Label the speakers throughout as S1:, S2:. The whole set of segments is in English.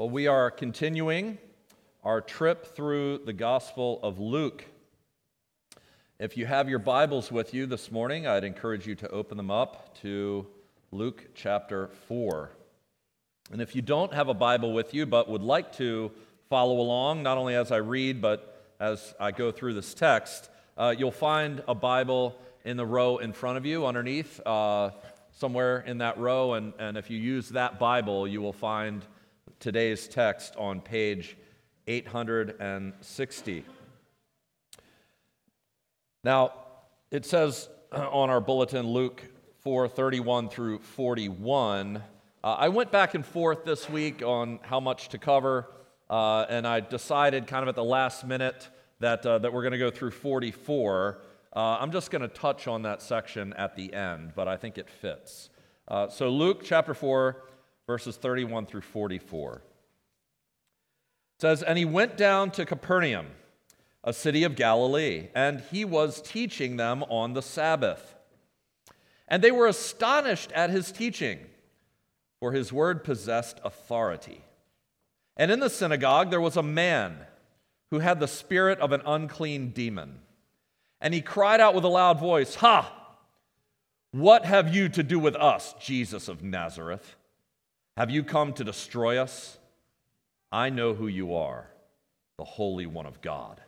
S1: Well, we are continuing our trip through the Gospel of Luke. If you have your Bibles with you this morning, I'd encourage you to open them up to Luke chapter 4. And if you don't have a Bible with you but would like to follow along, not only as I read, but as I go through this text, uh, you'll find a Bible in the row in front of you underneath, uh, somewhere in that row. And, and if you use that Bible, you will find today's text on page 860. Now, it says on our bulletin, Luke 4 31 through 41. Uh, I went back and forth this week on how much to cover, uh, and I decided kind of at the last minute that, uh, that we're going to go through 44. Uh, I'm just going to touch on that section at the end, but I think it fits. Uh, so, Luke chapter 4, verses 31 through 44. It says, And he went down to Capernaum, a city of Galilee, and he was teaching them on the Sabbath. And they were astonished at his teaching, for his word possessed authority. And in the synagogue there was a man who had the spirit of an unclean demon. And he cried out with a loud voice, Ha! What have you to do with us, Jesus of Nazareth? Have you come to destroy us? I know who you are, the Holy One of God.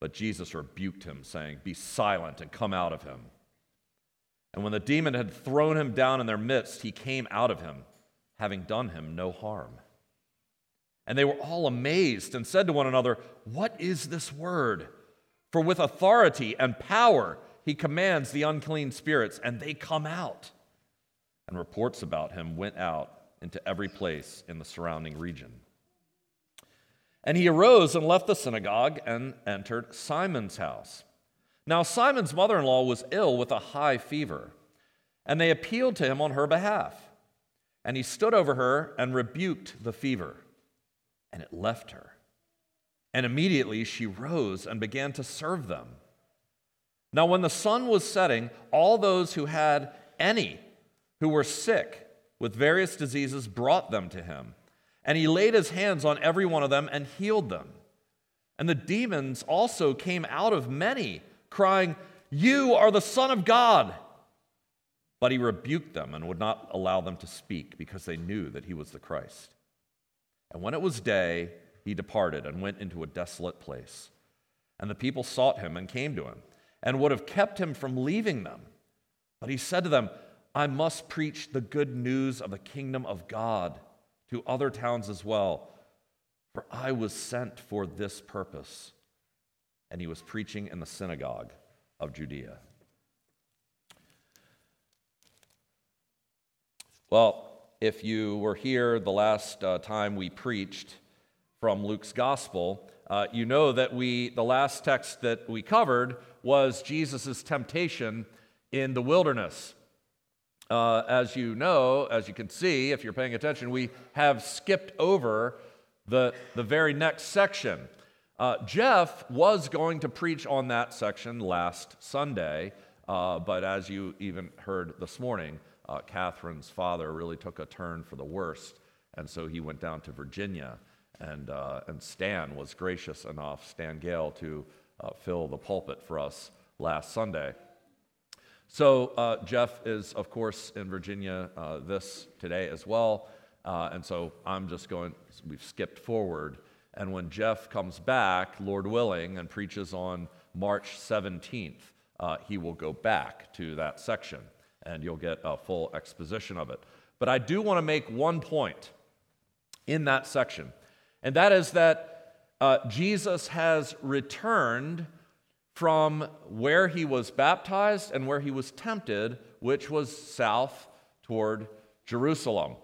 S1: But Jesus rebuked him, saying, Be silent and come out of him. And when the demon had thrown him down in their midst, he came out of him, having done him no harm. And they were all amazed and said to one another, What is this word? For with authority and power he commands the unclean spirits, and they come out. And reports about him went out into every place in the surrounding region. And he arose and left the synagogue and entered Simon's house. Now, Simon's mother in law was ill with a high fever, and they appealed to him on her behalf. And he stood over her and rebuked the fever, and it left her. And immediately she rose and began to serve them. Now, when the sun was setting, all those who had any who were sick with various diseases brought them to him. And he laid his hands on every one of them and healed them. And the demons also came out of many, crying, You are the Son of God. But he rebuked them and would not allow them to speak because they knew that he was the Christ. And when it was day, he departed and went into a desolate place. And the people sought him and came to him and would have kept him from leaving them. But he said to them, I must preach the good news of the kingdom of God to other towns as well, for I was sent for this purpose. And he was preaching in the synagogue of Judea. Well, if you were here the last uh, time we preached from Luke's gospel, uh, you know that we, the last text that we covered was Jesus' temptation in the wilderness. Uh, as you know, as you can see, if you're paying attention, we have skipped over the, the very next section. Uh, Jeff was going to preach on that section last Sunday, uh, but as you even heard this morning, uh, Catherine's father really took a turn for the worst, and so he went down to Virginia. And, uh, and Stan was gracious enough, Stan Gale, to uh, fill the pulpit for us last Sunday. So, uh, Jeff is, of course, in Virginia uh, this today as well. Uh, and so I'm just going, we've skipped forward. And when Jeff comes back, Lord willing, and preaches on March 17th, uh, he will go back to that section and you'll get a full exposition of it. But I do want to make one point in that section, and that is that uh, Jesus has returned from where he was baptized and where he was tempted, which was south toward Jerusalem.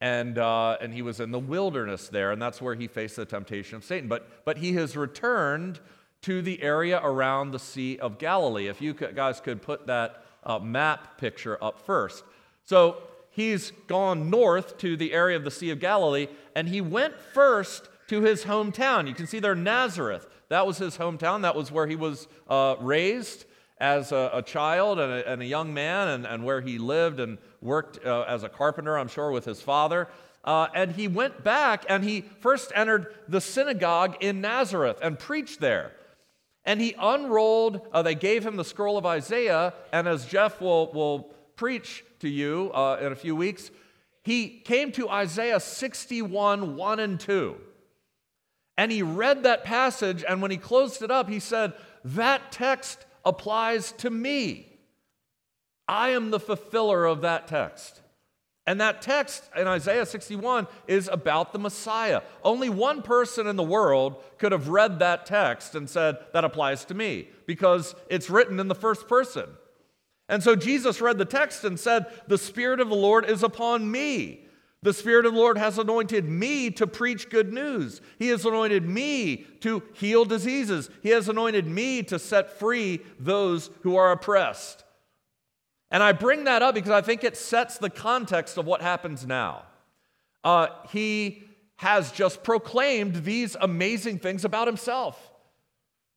S1: And, uh, and he was in the wilderness there, and that's where he faced the temptation of Satan. But, but he has returned to the area around the Sea of Galilee. If you guys could put that uh, map picture up first. So he's gone north to the area of the Sea of Galilee, and he went first to his hometown. You can see there Nazareth. That was his hometown. That was where he was uh, raised as a, a child and a, and a, young man, and, and, where he lived and worked uh, as a carpenter, I'm sure, with his father. Uh, and he went back and he first entered the synagogue in Nazareth and preached there. And he unrolled, uh, they gave him the scroll of Isaiah, and as Jeff will, will preach to you uh, in a few weeks, he came to Isaiah 61, 1 and 2. And he read that passage, and when he closed it up, he said, That text applies to me. I am the fulfiller of that text. And that text in Isaiah 61 is about the Messiah. Only one person in the world could have read that text and said, That applies to me, because it's written in the first person. And so Jesus read the text and said, The Spirit of the Lord is upon me. The Spirit of the Lord has anointed me to preach good news. He has anointed me to heal diseases. He has anointed me to set free those who are oppressed. And I bring that up because I think it sets the context of what happens now. Uh, he has just proclaimed these amazing things about himself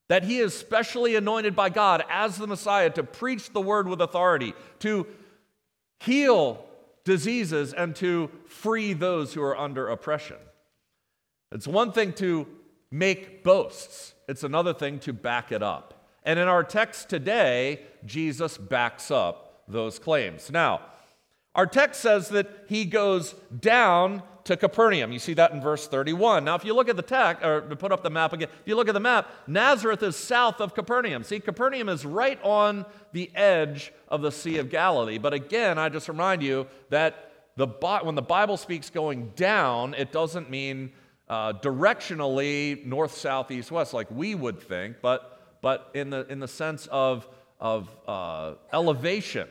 S1: that he is specially anointed by God as the Messiah to preach the word with authority, to heal diseases, and to free those who are under oppression. It's one thing to make boasts, it's another thing to back it up. And in our text today, Jesus backs up those claims. Now, our text says that he goes down to Capernaum. You see that in verse 31. Now, if you look at the text, or put up the map again, if you look at the map, Nazareth is south of Capernaum. See, Capernaum is right on the edge of the Sea of Galilee. But again, I just remind you that the, when the Bible speaks going down, it doesn't mean uh, directionally north, south, east, west, like we would think, but, but in, the, in the sense of of uh, elevation.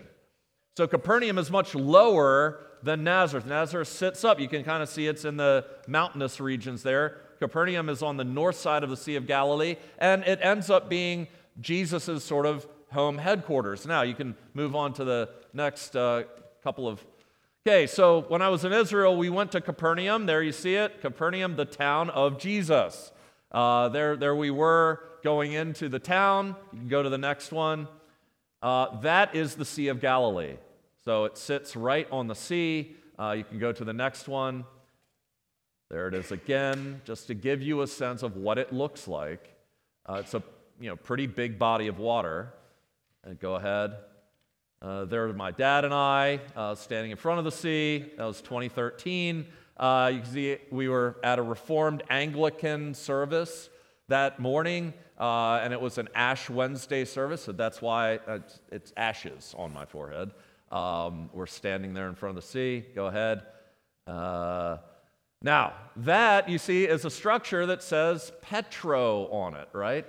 S1: So Capernaum is much lower than Nazareth. Nazareth sits up. You can kind of see it's in the mountainous regions there. Capernaum is on the north side of the Sea of Galilee, and it ends up being Jesus' sort of home headquarters. Now, you can move on to the next uh, couple of. Okay, so when I was in Israel, we went to Capernaum. There you see it Capernaum, the town of Jesus. Uh, there, there we were going into the town. You can go to the next one. Uh, that is the Sea of Galilee. So it sits right on the sea. Uh, you can go to the next one. There it is again, just to give you a sense of what it looks like. Uh, it's a you know, pretty big body of water. And go ahead. Uh, there my dad and I uh, standing in front of the sea. That was 2013. Uh, you can see we were at a Reformed Anglican service that morning. Uh, and it was an Ash Wednesday service, so that's why it's, it's ashes on my forehead. Um, we're standing there in front of the sea. Go ahead. Uh, now, that, you see, is a structure that says Petro on it, right?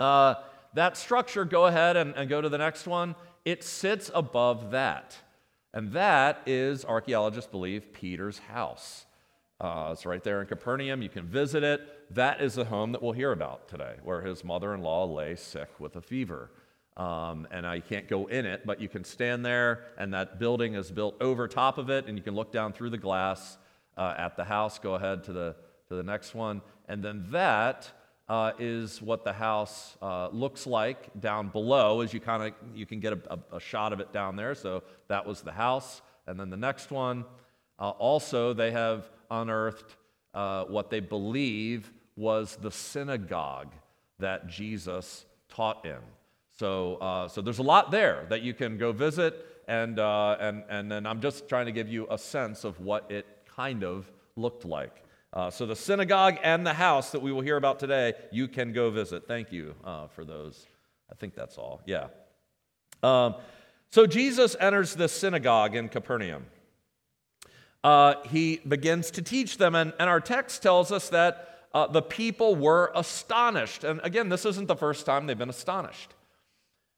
S1: Uh, that structure, go ahead and, and go to the next one. It sits above that. And that is, archaeologists believe, Peter's house. Uh, it's right there in Capernaum. You can visit it. That is the home that we'll hear about today, where his mother in law lay sick with a fever. Um, and I can't go in it, but you can stand there, and that building is built over top of it, and you can look down through the glass uh, at the house. Go ahead to the, to the next one. And then that uh, is what the house uh, looks like down below, as you kind of you can get a, a, a, shot of it down there. So that was the house. And then the next one, uh, also they have unearthed uh, what they believe was the synagogue that Jesus taught in. So, uh, so there's a lot there that you can go visit, and, uh, and, and then I'm just trying to give you a sense of what it kind of looked like. Uh, so, the synagogue and the house that we will hear about today, you can go visit. Thank you uh, for those. I think that's all. Yeah. Um, so, Jesus enters the synagogue in Capernaum uh, he begins to teach them. And, and our text tells us that uh, the people were astonished. And again, this isn't the first time they've been astonished.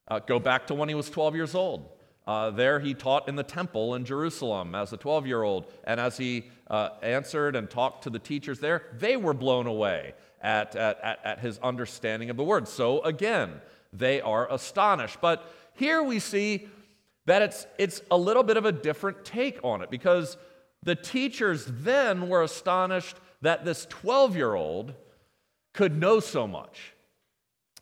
S1: Uh, go back to when he was 12 years old. Uh, there he taught in the temple in Jerusalem as a 12 year old. And as he uh, answered and talked to the teachers there, they were blown away at, at, at, his understanding of the word. So again, they are astonished. But here we see that it's, it's a little bit of a different take on it because the teachers then were astonished that this 12 year old could know so much.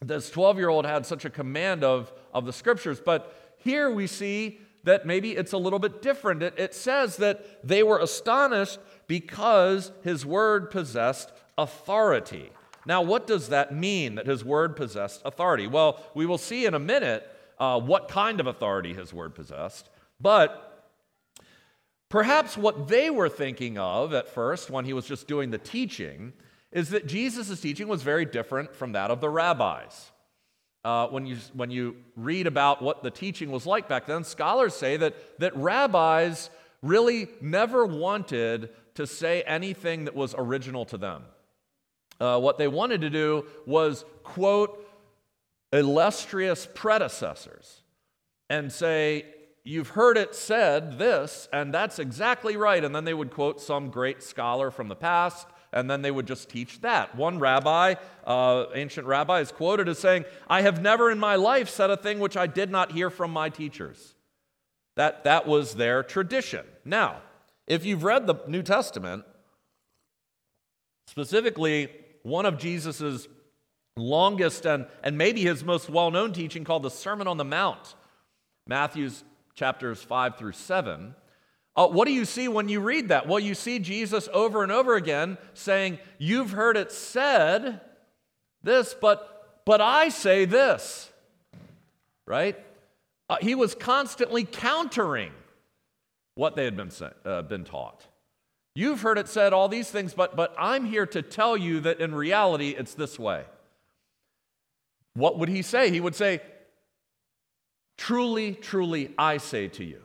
S1: This 12 year old had such a command of, of the scriptures. But here we see that maybe it's a little bit different. It, it says that they were astonished because his word possessed authority. Now, what does that mean that his word possessed authority? Well, we will see in a minute uh, what kind of authority his word possessed. But perhaps what they were thinking of at first when he was just doing the teaching is that Jesus' teaching was very different from that of the rabbis. Uh, when, you, when you read about what the teaching was like back then, scholars say that, that rabbis really never wanted to say anything that was original to them. Uh, what they wanted to do was quote illustrious predecessors and say, You've heard it said this, and that's exactly right. And then they would quote some great scholar from the past, and then they would just teach that. One rabbi, uh, ancient rabbi, is quoted as saying, I have never in my life said a thing which I did not hear from my teachers. That, that was their tradition. Now, if you've read the New Testament, specifically one of Jesus's longest and, and maybe his most well known teaching called the Sermon on the Mount, Matthew's chapters 5 through 7. Uh, what do you see when you read that? Well, you see Jesus over and over again saying, You've heard it said this, but, but I say this. Right? Uh, he was constantly countering what they had been, uh, been taught. You've heard it said all these things, but, but I'm here to tell you that in reality it's this way. What would he say? He would say, Truly, truly, I say to you.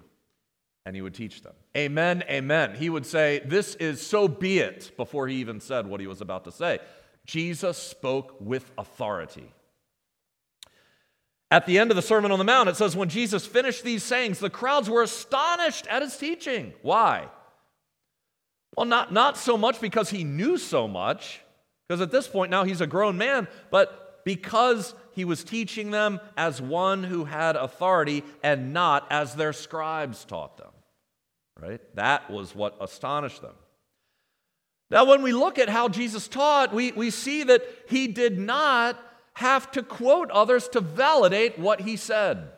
S1: And he would teach them. Amen, amen. He would say, This is so be it, before he even said what he was about to say. Jesus spoke with authority. At the end of the Sermon on the Mount, it says, When Jesus finished these sayings, the crowds were astonished at his teaching. Why? Well, not, not so much because he knew so much, because at this point now he's a grown man, but because he was teaching them as one who had authority and not as their scribes taught them. Right? That was what astonished them. Now, when we look at how Jesus taught, we, we see that he did not have to quote others to validate what he said.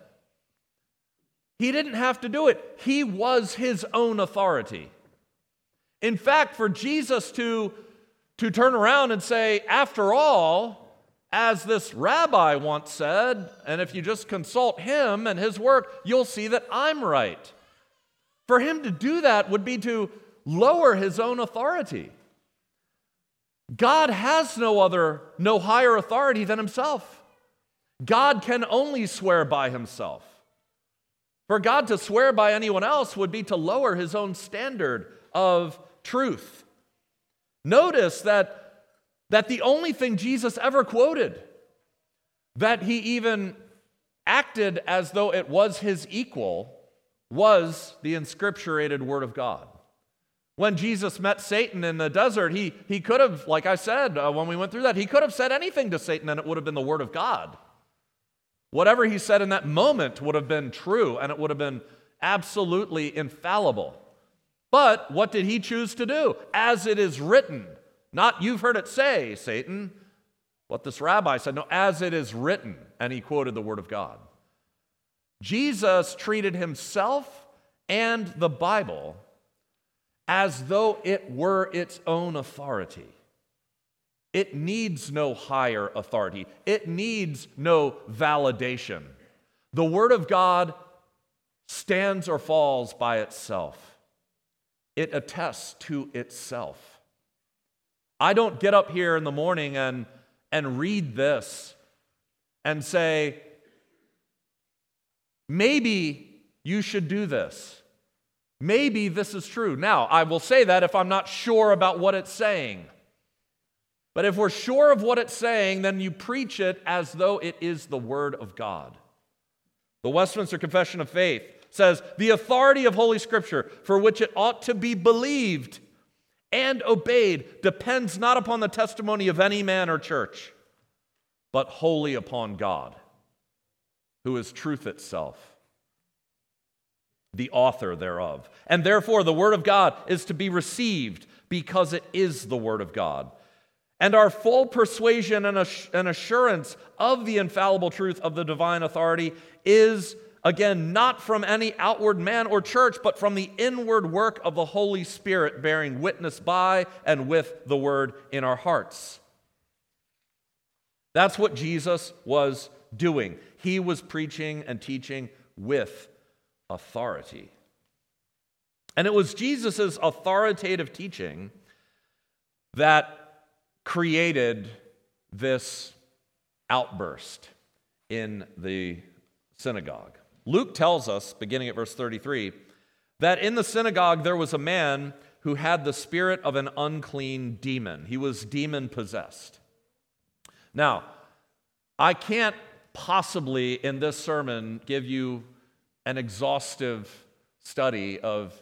S1: He didn't have to do it, he was his own authority. In fact, for Jesus to, to turn around and say, after all, as this rabbi once said, and if you just consult him and his work, you'll see that I'm right. For him to do that would be to lower his own authority. God has no other, no higher authority than himself. God can only swear by himself. For God to swear by anyone else would be to lower his own standard of truth. Notice that, that the only thing Jesus ever quoted, that he even acted as though it was his equal, was the inscripturated Word of God. When Jesus met Satan in the desert, he, he could have, like I said uh, when we went through that, he could have said anything to Satan and it would have been the Word of God. Whatever he said in that moment would have been true and it would have been absolutely infallible. But what did he choose to do? As it is written. Not you've heard it say, Satan. What this rabbi said. No, as it is written. And he quoted the Word of God. Jesus treated himself and the Bible as though it were its own authority. It needs no higher authority, it needs no validation. The Word of God stands or falls by itself, it attests to itself. I don't get up here in the morning and, and read this and say, maybe you should do this. Maybe this is true. Now, I will say that if I'm not sure about what it's saying. But if we're sure of what it's saying, then you preach it as though it is the Word of God. The Westminster Confession of Faith says the authority of Holy Scripture, for which it ought to be believed and obeyed, depends not upon the testimony of any man or church, but wholly upon God, who is truth itself the author thereof. And therefore, the Word of God is to be received because it is the Word of God. And our full persuasion and assurance of the infallible truth of the divine authority is Again, not from any outward man or church, but from the inward work of the Holy Spirit, bearing witness by and with the word in our hearts. That's what Jesus was doing. He was preaching and teaching with authority. And it was Jesus' authoritative teaching that created this outburst in the synagogue. Luke tells us, beginning at verse 33, that in the synagogue there was a man who had the spirit of an unclean demon. He was demon possessed. Now, I can't possibly in this sermon give you an exhaustive study of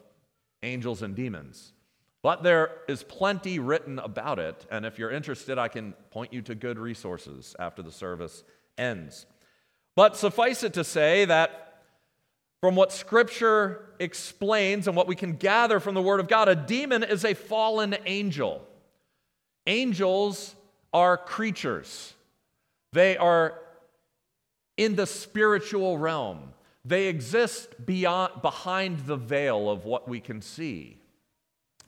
S1: angels and demons. But there is plenty written about it, and if you're interested, I can point you to good resources after the service ends. But suffice it to say that from what Scripture explains and what we can gather from the Word of God, a demon is a fallen angel. Angels are creatures, they are in the spiritual realm. They exist beyond, behind the veil of what we can see.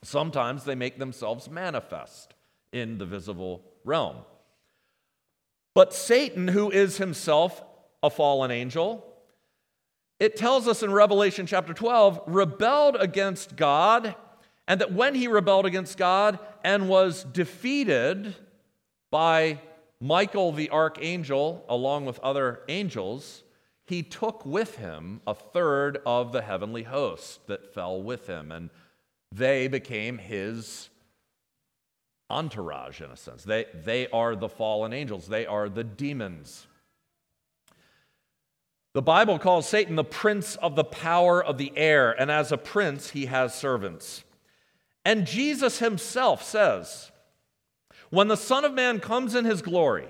S1: Sometimes they make themselves manifest in the visible realm. But Satan, who is himself a fallen angel, it tells us in Revelation chapter 12, rebelled against God, and that when he rebelled against God and was defeated by Michael the archangel, along with other angels, he took with him a third of the heavenly host that fell with him. And they became his entourage, in a sense. They, they are the fallen angels, they are the demons. The Bible calls Satan the prince of the power of the air, and as a prince, he has servants. And Jesus himself says, When the Son of Man comes in his glory,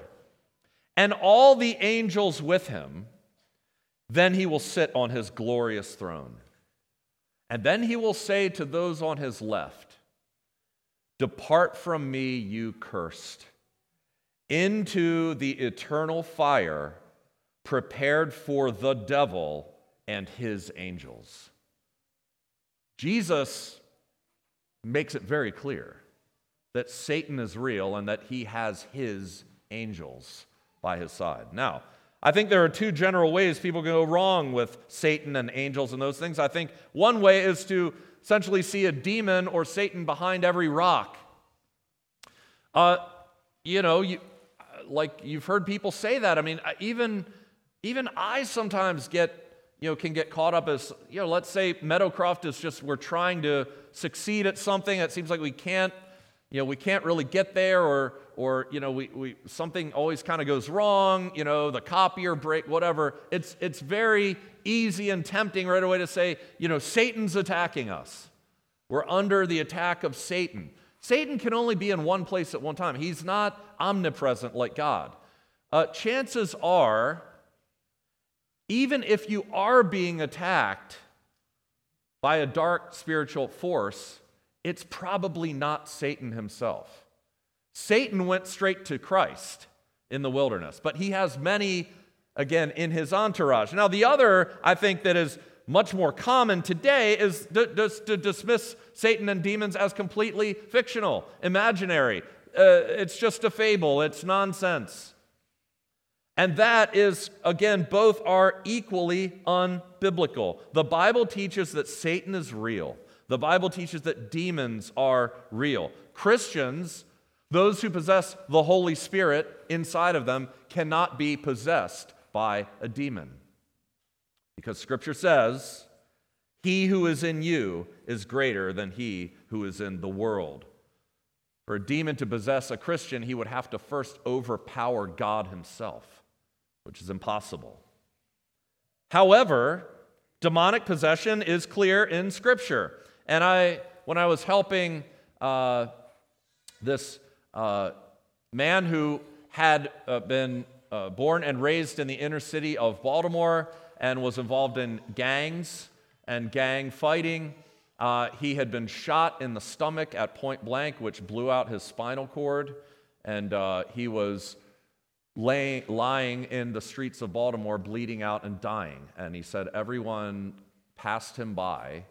S1: and all the angels with him, then he will sit on his glorious throne. And then he will say to those on his left, Depart from me, you cursed, into the eternal fire prepared for the devil and his angels. Jesus makes it very clear that Satan is real and that he has his angels by his side. Now, I think there are two general ways people can go wrong with Satan and angels and those things. I think one way is to essentially see a demon or Satan behind every rock. Uh, you know, you, like you've heard people say that. I mean, even even I sometimes get you know can get caught up as you know. Let's say Meadowcroft is just we're trying to succeed at something. It seems like we can't you know we can't really get there, or or you know we, we something always kind of goes wrong you know the copier break whatever. It's it's very easy and tempting right away to say you know satan's attacking us. We're under the attack of satan. Satan can only be in one place at one time. He's not omnipresent like god. Uh, chances are even if you are being attacked by a dark spiritual force it's probably not satan himself Satan went straight to Christ in the wilderness, but he has many, again, in his entourage. Now, the other, I think, that is much more common today is just to dismiss Satan and demons as completely fictional, imaginary. Uh, it's just a fable, it's nonsense. And that is, again, both are equally unbiblical. The Bible teaches that Satan is real, the Bible teaches that demons are real. Christians those who possess the Holy Spirit inside of them cannot be possessed by a demon. Because Scripture says, He who is in you is greater than he who is in the world. For a demon to possess a Christian, he would have to first overpower God Himself, which is impossible. However, demonic possession is clear in Scripture. And I, when I was helping uh, this uh, man who had uh, been uh, born and raised in the inner city of Baltimore and was involved in gangs and gang fighting. Uh, he had been shot in the stomach at point blank, which blew out his spinal cord, and uh, he was lay, lying in the streets of Baltimore, bleeding out and dying. And he said everyone passed him by,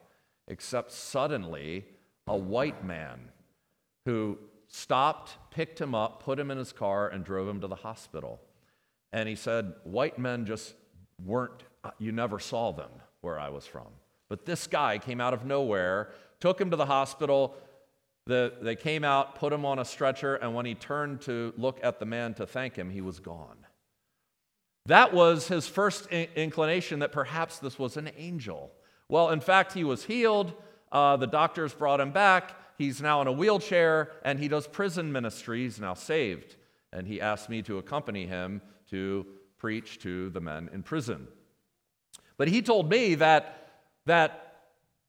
S1: except suddenly a white man who stopped, picked him up, put him in his car, and drove him to the hospital. And he said, White men just weren't, you never saw them where I was from. But this guy came out of nowhere, took him to the hospital. The, they came out, put him on a stretcher, and when he turned to look at the man to thank him, he was gone. That was his first in- inclination that perhaps this was an angel. Well, in fact, he was healed. Uh, the doctors brought him back. He's now in a wheelchair and he does prison ministry. He's now saved. And he asked me to accompany him to preach to the men in prison. But he told me that that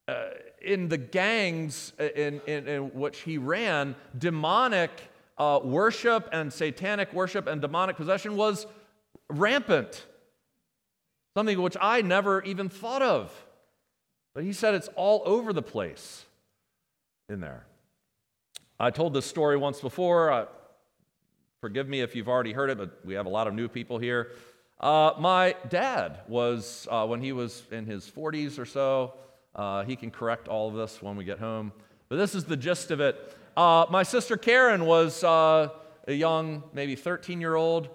S1: uh, in the gangs uh, in, in, in, which he ran, demonic uh, worship and satanic worship and demonic possession was rampant. Something which I never even thought of. But he said it's all over the place in there. I told this story once before. Uh, forgive me if you've already heard it, but we have a lot of new people here. Uh, my dad was, uh, when he was in his 40s or so, uh, he can correct all of this when we get home. But this is the gist of it. Uh, my sister Karen was uh, a young, maybe 13 year old,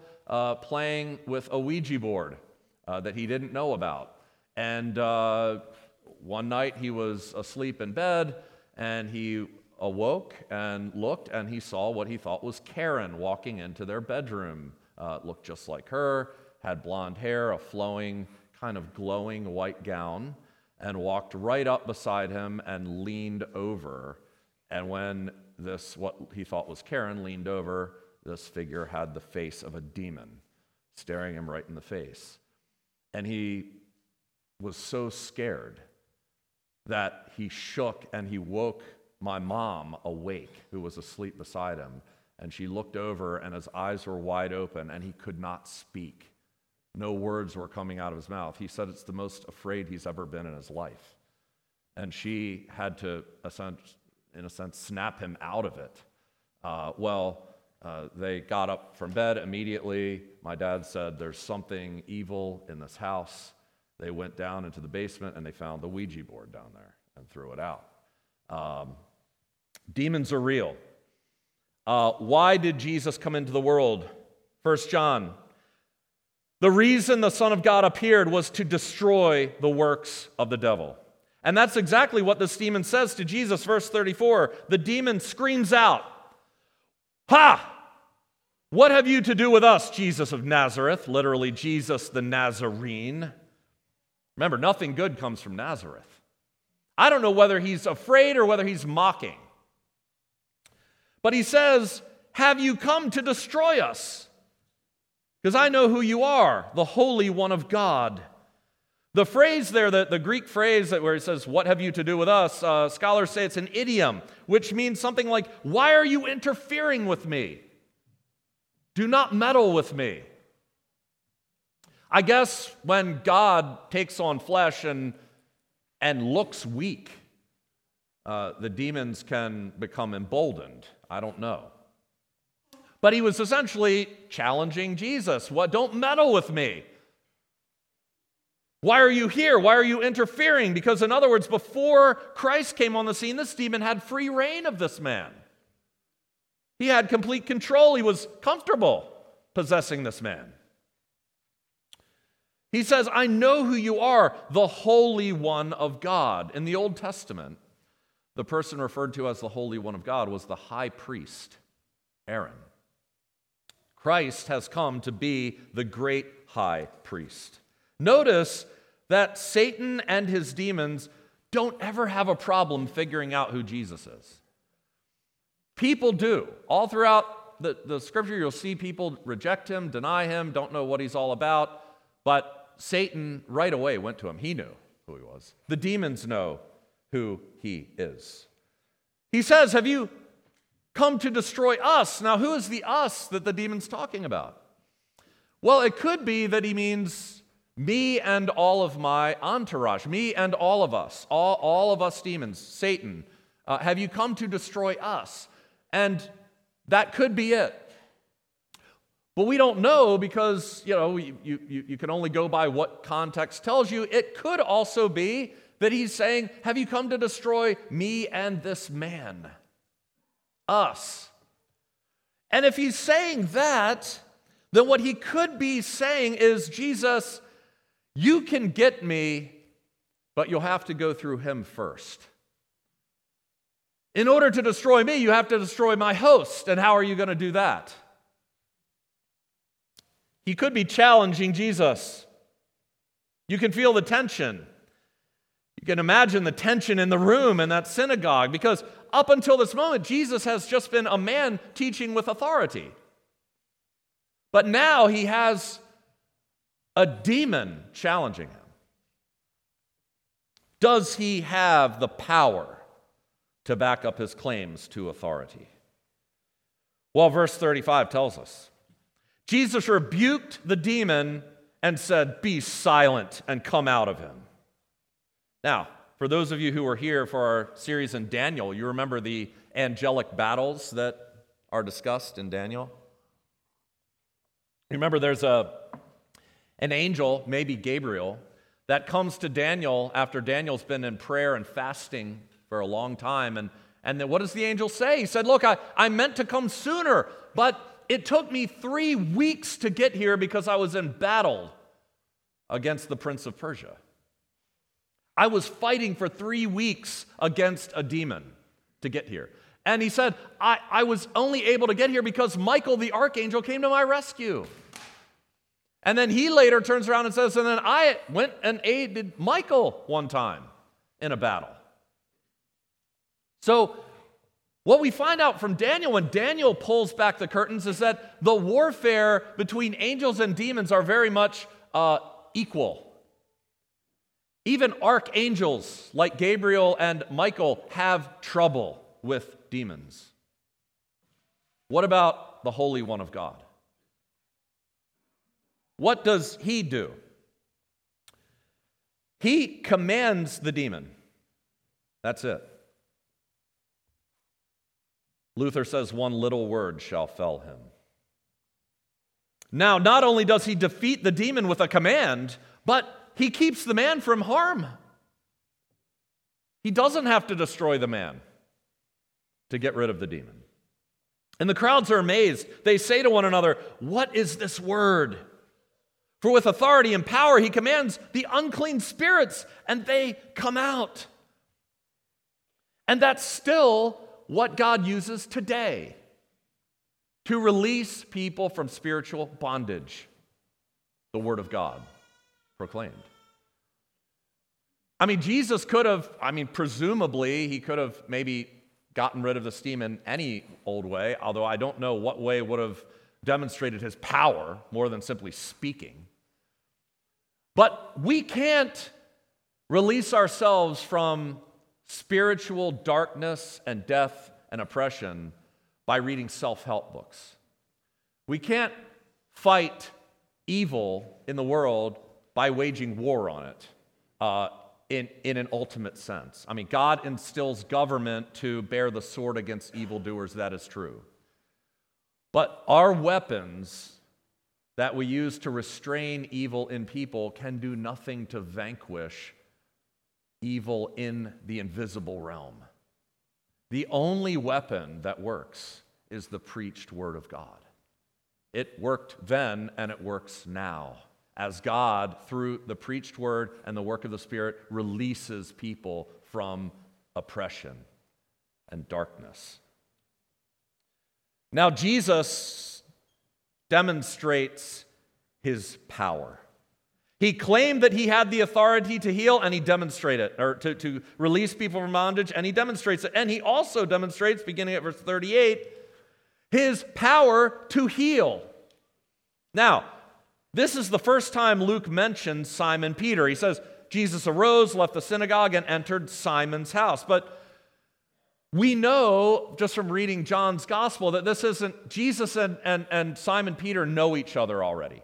S1: playing with a Ouija board that he didn't know about. And one night he was asleep in bed and he awoke and looked and he saw what he thought was Karen walking into their bedroom. Uh, looked just like her had blonde hair, a flowing, kind of glowing white gown, and walked right up beside him and leaned over. And when this, what he thought was Karen, leaned over, this figure had the face of a demon staring him right in the face. And he was so scared that he shook and he woke my mom awake, who was asleep beside him. And she looked over, and his eyes were wide open, and he could not speak. No words were coming out of his mouth. He said it's the most afraid he's ever been in his life. And she had to, in a sense, snap him out of it. Uh, well, uh, they got up from bed immediately. My dad said, There's something evil in this house. They went down into the basement and they found the Ouija board down there and threw it out. Um, demons are real. Uh, why did Jesus come into the world? First John the reason the Son of God appeared was to destroy the works of the devil. And that's exactly what this demon says to Jesus, verse 34. The demon screams out, Ha! What have you to do with us, Jesus of Nazareth? Literally, Jesus the Nazarene. Remember, nothing good comes from Nazareth. I don't know whether he's afraid or whether he's mocking. But he says, Have you come to destroy us? Because I know who you are, the Holy One of God. The phrase there, the, the Greek phrase where it says, What have you to do with us? Uh, scholars say it's an idiom, which means something like, Why are you interfering with me? Do not meddle with me. I guess when God takes on flesh and, and looks weak, uh, the demons can become emboldened. I don't know. But he was essentially challenging Jesus. What don't meddle with me. Why are you here? Why are you interfering? Because, in other words, before Christ came on the scene, this demon had free reign of this man. He had complete control. He was comfortable possessing this man. He says, I know who you are, the Holy One of God. In the Old Testament, the person referred to as the Holy One of God was the high priest, Aaron. Christ has come to be the great high priest. Notice that Satan and his demons don't ever have a problem figuring out who Jesus is. People do. All throughout the, the scripture, you'll see people reject him, deny him, don't know what he's all about. But Satan right away went to him. He knew who he was. The demons know who he is. He says, Have you come to destroy us. Now, who is the us that the demon's talking about? Well, it could be that he means me and all of my entourage, me and all of us, all, all of us demons, Satan. Uh, have you come to destroy us? And that could be it. But we don't know because, you know, you, you, you can only go by what context tells you. It could also be that he's saying, Have you come to destroy me and this man? Us. And if he's saying that, then what he could be saying is, Jesus, you can get me, but you'll have to go through him first. In order to destroy me, you have to destroy my host. And how are you going to do that? He could be challenging Jesus. You can feel the tension. You can imagine the tension in the room in that synagogue because up until this moment, Jesus has just been a man teaching with authority. But now he has a demon challenging him. Does he have the power to back up his claims to authority? Well, verse 35 tells us Jesus rebuked the demon and said, Be silent and come out of him. Now, for those of you who were here for our series in Daniel, you remember the angelic battles that are discussed in Daniel? Remember, there's a, an angel, maybe Gabriel, that comes to Daniel after Daniel's been in prayer and fasting for a long time. And, and then what does the angel say? He said, Look, I, I meant to come sooner, but it took me three weeks to get here because I was in battle against the prince of Persia. I was fighting for three weeks against a demon to get here. And he said, I, I was only able to get here because Michael the archangel came to my rescue. And then he later turns around and says, And then I went and aided Michael one time in a battle. So what we find out from Daniel when Daniel pulls back the curtains is that the warfare between angels and demons are very much uh, equal. Even archangels like Gabriel and Michael have trouble with demons. What about the Holy One of God? What does he do? He commands the demon. That's it. Luther says, one little word shall fell him. Now, not only does he defeat the demon with a command, but he keeps the man from harm. He doesn't have to destroy the man to get rid of the demon. And the crowds are amazed. They say to one another, What is this word? For with authority and power he commands the unclean spirits, and they come out. And that's still what God uses today to release people from spiritual bondage. The Word of God proclaimed. I mean, Jesus could have, I mean, presumably, he could have maybe gotten rid of the steam in any old way, although I don't know what way would have demonstrated his power more than simply speaking. But we can't release ourselves from spiritual darkness and death and oppression by reading self help books. We can't fight evil in the world by waging war on it uh, in, in an ultimate sense. I mean, God instills government to bear the sword against evildoers, that is true. But our weapons that we use to restrain evil in people can do nothing to vanquish evil in the invisible realm. The only weapon that works is the preached word of God. It worked then and it works now as God, through the preached word and the work of the Spirit, releases people from oppression and darkness. Now, Jesus demonstrates his power. He claimed that he had the authority to heal, and he demonstrated it, or to, to release people from bondage, and he demonstrates it. And he also demonstrates, beginning at verse 38, his power to heal. Now, this is the first time Luke mentions Simon Peter. He says, Jesus arose, left the synagogue, and entered Simon's house. But we know just from reading John's gospel that this isn't, Jesus and, and, and Simon Peter know each other already.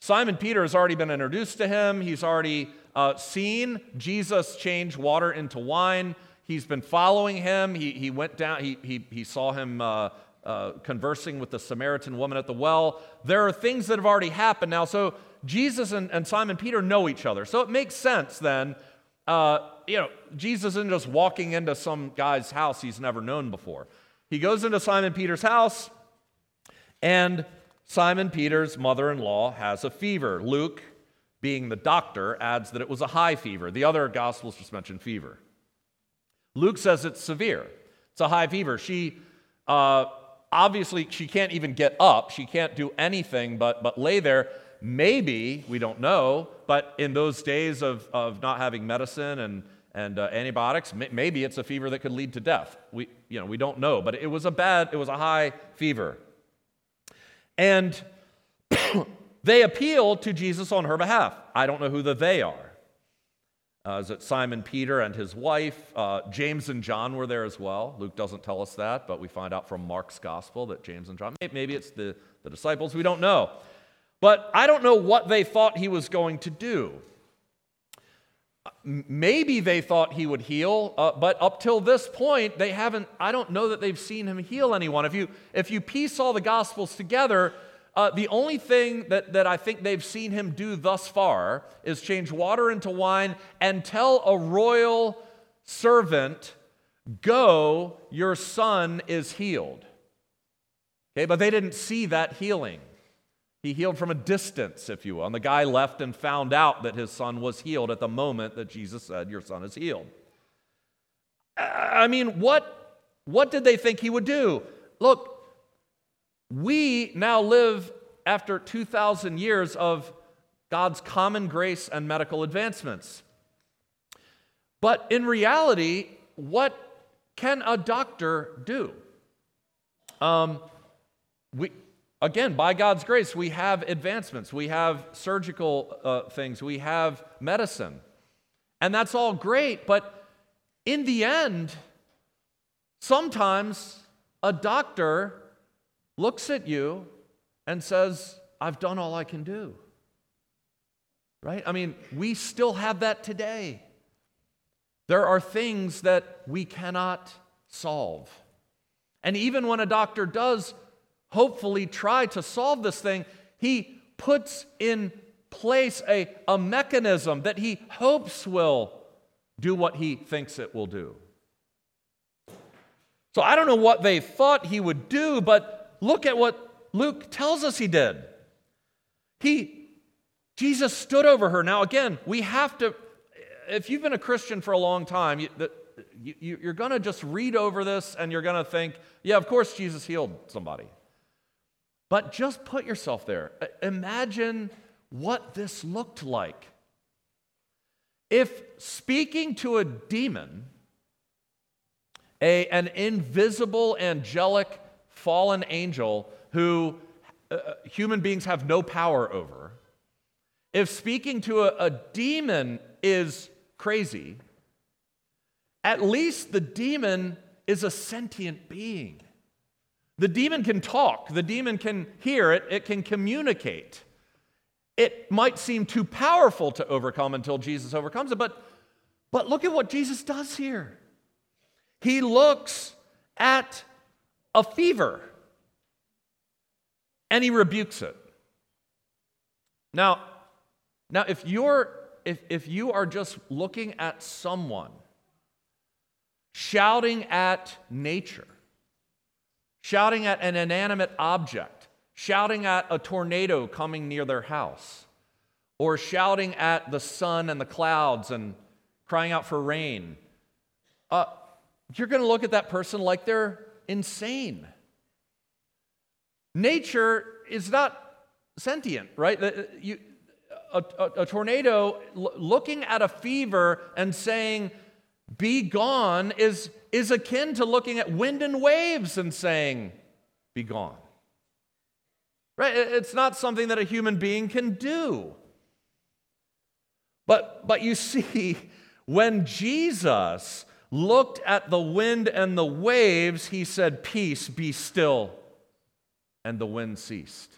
S1: Simon Peter has already been introduced to him. He's already uh, seen Jesus change water into wine. He's been following him. He, he went down, he, he, he saw him uh, uh, conversing with the Samaritan woman at the well. There are things that have already happened now. So Jesus and, and Simon Peter know each other. So it makes sense then. Uh, you know, Jesus isn't just walking into some guy's house he's never known before. He goes into Simon Peter's house, and Simon Peter's mother in law has a fever. Luke, being the doctor, adds that it was a high fever. The other Gospels just mention fever. Luke says it's severe. It's a high fever. She uh, obviously she can't even get up. She can't do anything but but lay there. Maybe we don't know, but in those days of of not having medicine and and uh, antibiotics, maybe it's a fever that could lead to death. We you know we don't know, but it was a bad, it was a high fever. And they appeal to Jesus on her behalf. I don't know who the they are. Uh, is it Simon Peter and his wife? Uh, James and John were there as well. Luke doesn't tell us that, but we find out from Mark's gospel that James and John, maybe it's the, the disciples, we don't know. But I don't know what they thought he was going to do. Maybe they thought he would heal, uh, but up till this point, they haven't, I don't know that they've seen him heal anyone. If you, if you piece all the Gospels together, uh, the only thing that, that I think they've seen him do thus far is change water into wine and tell a royal servant, Go, your son is healed. Okay, but they didn't see that healing. He healed from a distance, if you will. And the guy left and found out that his son was healed at the moment that Jesus said, Your son is healed. I mean, what, what did they think he would do? Look, we now live after 2,000 years of God's common grace and medical advancements. But in reality, what can a doctor do? Um, we, again, by God's grace, we have advancements, we have surgical uh, things, we have medicine. And that's all great, but in the end, sometimes a doctor looks at you and says, I've done all I can do. Right? I mean, we still have that today. There are things that we cannot solve. And even when a doctor does hopefully try to solve this thing, he puts in place a, a mechanism that he hopes will do what he thinks it will do. So I don't know what they thought he would do, but look at what Luke tells us he did. He, Jesus stood over her. Now, again, we have to, if you've been a Christian for a long time, you, you, you're going to just read over this and you're going to think, yeah, of course Jesus healed somebody. But just put yourself there. Imagine what this looked like. If speaking to a demon, a, an invisible angelic fallen angel who uh, uh, human beings have no power over, if speaking to a, a demon is crazy, at least the demon is a sentient being. The demon can talk, the demon can hear it, it can communicate. It might seem too powerful to overcome until Jesus overcomes it, but, but look at what Jesus does here. He looks at a fever. And he rebukes it. Now, now if you're if, if you are just looking at someone shouting at nature, shouting at an inanimate object, shouting at a tornado coming near their house, or shouting at the sun and the clouds and crying out for rain, uh, you're going to look at that person like they're insane. Nature is not sentient, right? You, a, a, a, tornado looking at a fever and saying, be gone, is, is akin to looking at wind and waves and saying, be gone. Right? It's not something that a human being can do. But, but you see, when Jesus looked at the wind and the waves, he said, Peace, be still. And the wind ceased.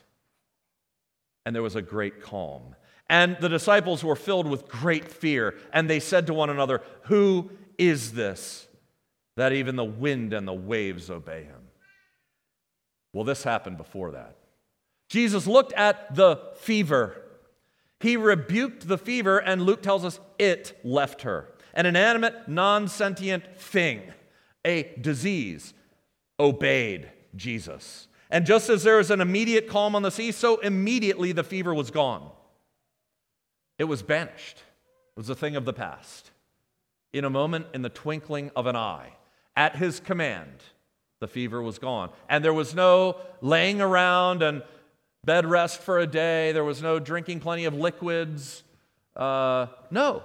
S1: And there was a great calm. And the disciples were filled with great fear. And they said to one another, Who is this that even the wind and the waves obey him? Well, this happened before that. Jesus looked at the fever. He rebuked the fever, and Luke tells us it left her. An inanimate, non sentient thing, a disease, obeyed Jesus. And just as there was an immediate calm on the sea, so immediately the fever was gone. It was banished, it was a thing of the past. In a moment, in the twinkling of an eye, at his command, the fever was gone. And there was no laying around and bed rest for a day, there was no drinking plenty of liquids. Uh, no.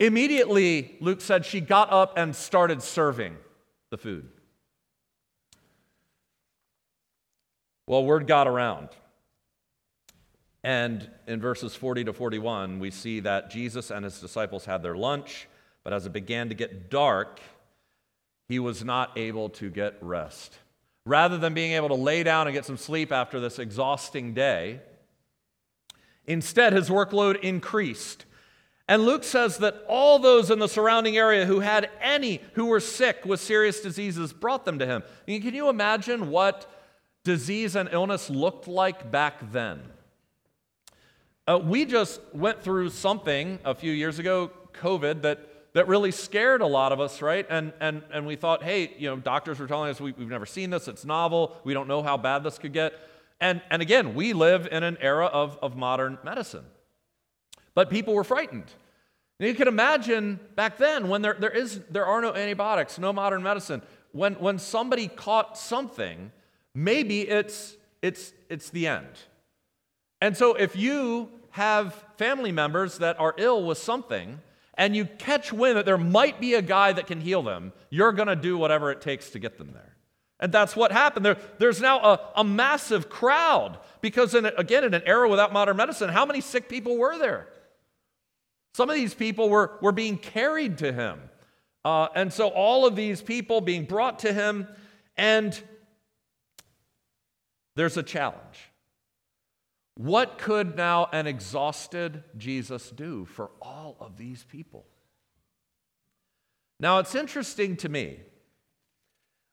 S1: Immediately, Luke said she got up and started serving the food. Well, word got around. And in verses 40 to 41, we see that Jesus and his disciples had their lunch, but as it began to get dark, he was not able to get rest. Rather than being able to lay down and get some sleep after this exhausting day, instead his workload increased. And Luke says that all those in the surrounding area who had any who were sick with serious diseases brought them to him. I mean, can you imagine what disease and illness looked like back then? Uh, we just went through something a few years ago, COVID, that that really scared a lot of us, right? And, and, and we thought, hey, you know, doctors were telling us we, we've never seen this, it's novel, we don't know how bad this could get. And, and again, we live in an era of, of modern medicine. But people were frightened. And you can imagine back then when there, there, is, there are no antibiotics, no modern medicine, when, when somebody caught something, maybe it's, it's, it's the end. And so if you have family members that are ill with something, and you catch wind that there might be a guy that can heal them, you're going to do whatever it takes to get them there. And that's what happened. There, there's now a, a massive crowd because, in, again, in an era without modern medicine, how many sick people were there? Some of these people were, were being carried to him. Uh, and so, all of these people being brought to him, and there's a challenge. What could now an exhausted Jesus do for all of these people? Now, it's interesting to me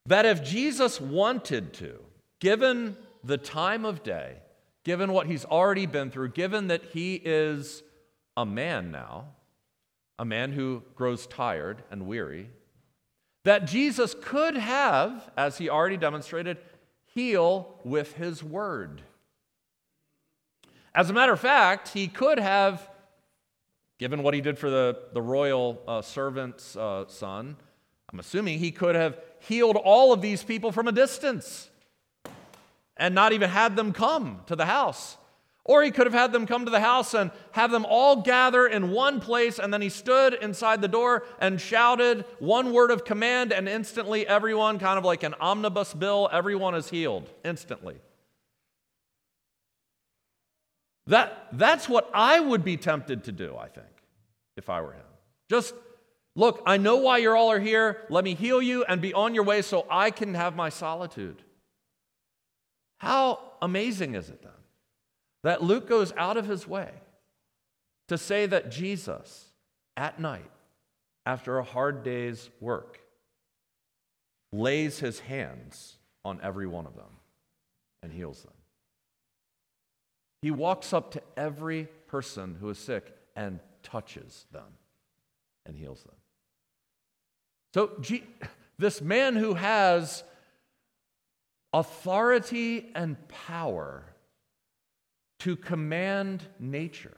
S1: that if Jesus wanted to, given the time of day, given what he's already been through, given that he is a man now, a man who grows tired and weary, that Jesus could have, as he already demonstrated, heal with his word. As a matter of fact, he could have, given what he did for the, the royal uh, servant's uh, son, I'm assuming he could have healed all of these people from a distance and not even had them come to the house. Or he could have had them come to the house and have them all gather in one place, and then he stood inside the door and shouted one word of command, and instantly everyone, kind of like an omnibus bill, everyone is healed instantly. That, that's what I would be tempted to do, I think, if I were him. Just look, I know why you all are here. Let me heal you and be on your way so I can have my solitude. How amazing is it then that Luke goes out of his way to say that Jesus, at night, after a hard day's work, lays his hands on every one of them and heals them? He walks up to every person who is sick and touches them and heals them. So, this man who has authority and power to command nature,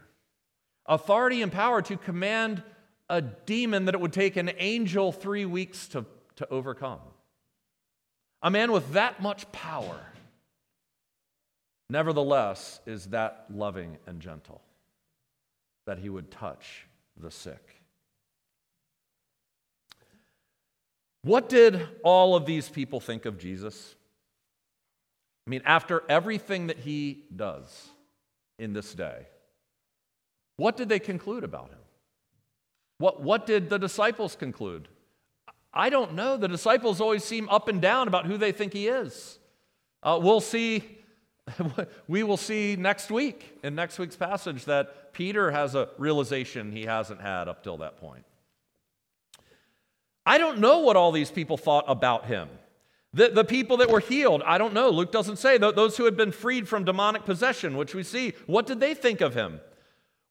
S1: authority and power to command a demon that it would take an angel three weeks to, to overcome. A man with that much power nevertheless is that loving and gentle that he would touch the sick. What did all of these people think of Jesus? I mean, after everything that he does in this day, what did they conclude about him? What, what did the disciples conclude? I don't know. The disciples always seem up and down about who they think he is. Uh, we'll see we will see next week in next week's passage that Peter has a realization he hasn't had up till that point. I don't know what all these people thought about him. The, the people that were healed, I don't know. Luke doesn't say. Those who had been freed from demonic possession, which we see, what did they think of him?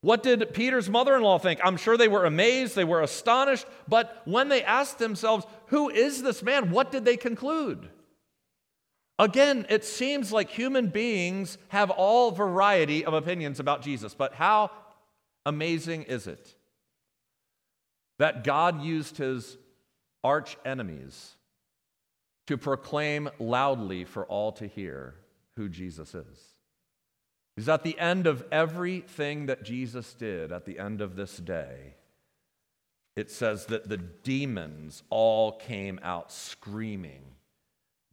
S1: What did Peter's mother in law think? I'm sure they were amazed, they were astonished, but when they asked themselves, Who is this man? What did they conclude? Again, it seems like human beings have all variety of opinions about Jesus, but how amazing is it that God used his arch enemies to proclaim loudly for all to hear who Jesus is. Because at the end of everything that Jesus did, at the end of this day, it says that the demons all came out screaming,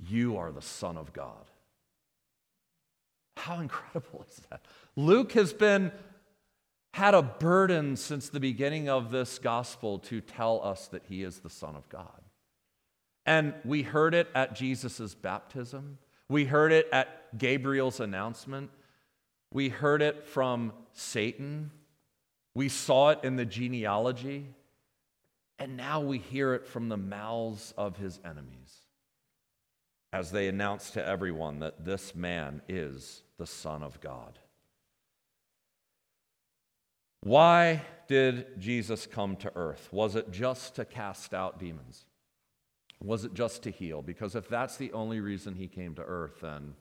S1: You are the Son of God. How incredible is that? Luke has been had a burden since the beginning of this gospel to tell us that he is the Son of God. And we heard it at Jesus' baptism. We heard it at Gabriel's announcement. We heard it from Satan. We saw it in the genealogy. And now we hear it from the mouths of his enemies as they announce to everyone that this man is the Son of God. Why did Jesus come to earth? Was it just to cast out demons? Was it just to heal? Because if that's the only reason he came to earth, then,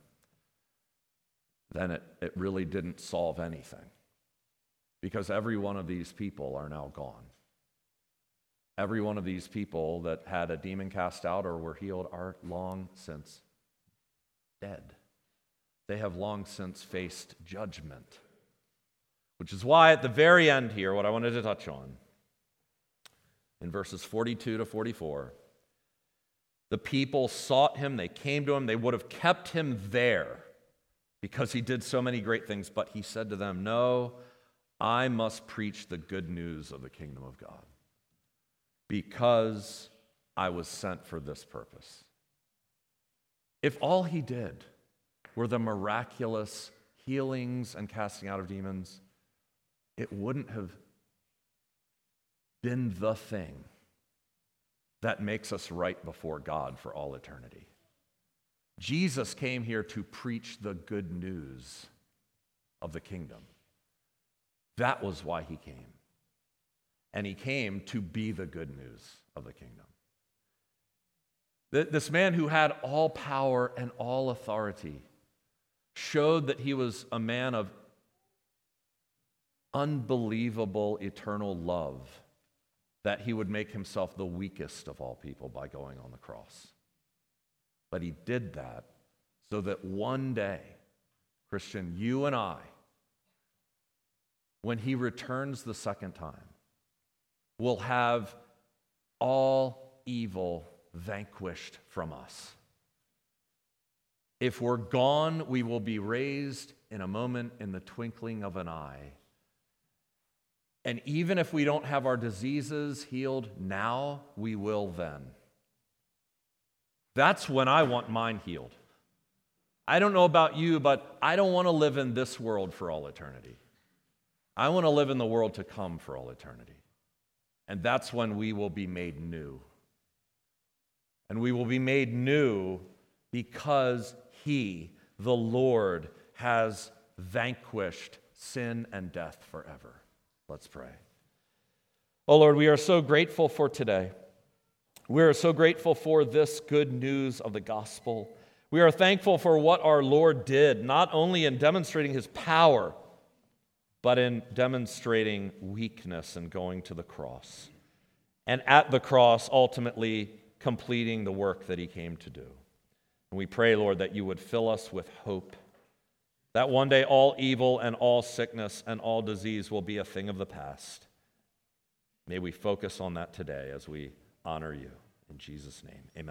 S1: then it, it really didn't solve anything. Because every one of these people are now gone. Every one of these people that had a demon cast out or were healed are long since dead. They have long since faced judgment. Which is why, at the very end here, what I wanted to touch on in verses 42 to 44 the people sought him, they came to him, they would have kept him there because he did so many great things. But he said to them, No, I must preach the good news of the kingdom of God because I was sent for this purpose. If all he did were the miraculous healings and casting out of demons, it wouldn't have been the thing that makes us right before God for all eternity. Jesus came here to preach the good news of the kingdom. That was why he came. And he came to be the good news of the kingdom. This man who had all power and all authority showed that he was a man of unbelievable eternal love that he would make himself the weakest of all people by going on the cross. But he did that so that one day, Christian, you and I, when he returns the second time, will have all evil vanquished from us. If we're gone, we will be raised in a moment in the twinkling of an eye and even if we don't have our diseases healed now, we will then. That's when I want mine healed. I don't know about you, but I don't want to live in this world for all eternity. I want to live in the world to come for all eternity. And that's when we will be made new. And we will be made new because He, the Lord, has vanquished sin and death forever. Let's pray. Oh Lord, we are so grateful for today. We are so grateful for this good news of the gospel. We are thankful for what our Lord did, not only in demonstrating his power, but in demonstrating weakness and going to the cross. And at the cross, ultimately completing the work that he came to do. And we pray, Lord, that you would fill us with hope that one day all evil and all sickness and all disease will be a thing of the past. May we focus on that today as we honor you. In Jesus' name, amen.